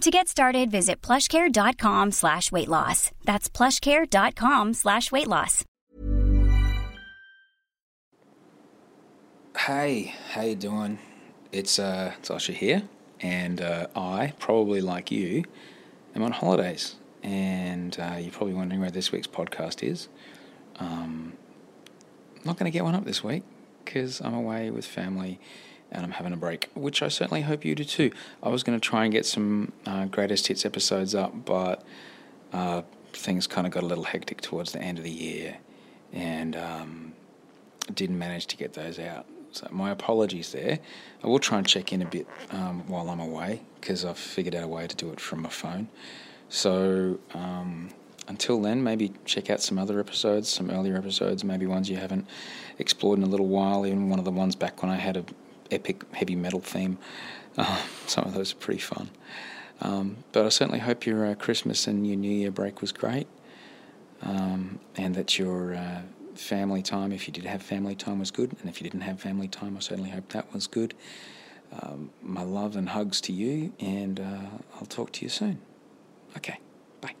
To get started, visit plushcare.com slash weight loss. That's plushcare.com slash weight loss. Hey, how you doing? It's uh, Osher here, and uh, I, probably like you, am on holidays. And uh, you're probably wondering where this week's podcast is. Um, I'm not going to get one up this week because I'm away with family and I'm having a break, which I certainly hope you do too. I was going to try and get some uh, greatest hits episodes up, but uh, things kind of got a little hectic towards the end of the year and um, didn't manage to get those out. So my apologies there. I will try and check in a bit um, while I'm away because I've figured out a way to do it from my phone. So um, until then, maybe check out some other episodes, some earlier episodes, maybe ones you haven't explored in a little while. Even one of the ones back when I had a epic heavy metal theme. Uh, some of those are pretty fun. Um, but I certainly hope your uh, Christmas and your New Year break was great, um, and that your uh, family time, if you did have family time, was good. And if you didn't have family time, I certainly hope that was good. Um, my love and hugs to you, and uh, I'll talk to you soon. Okay, bye.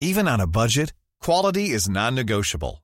Even on a budget, quality is non-negotiable.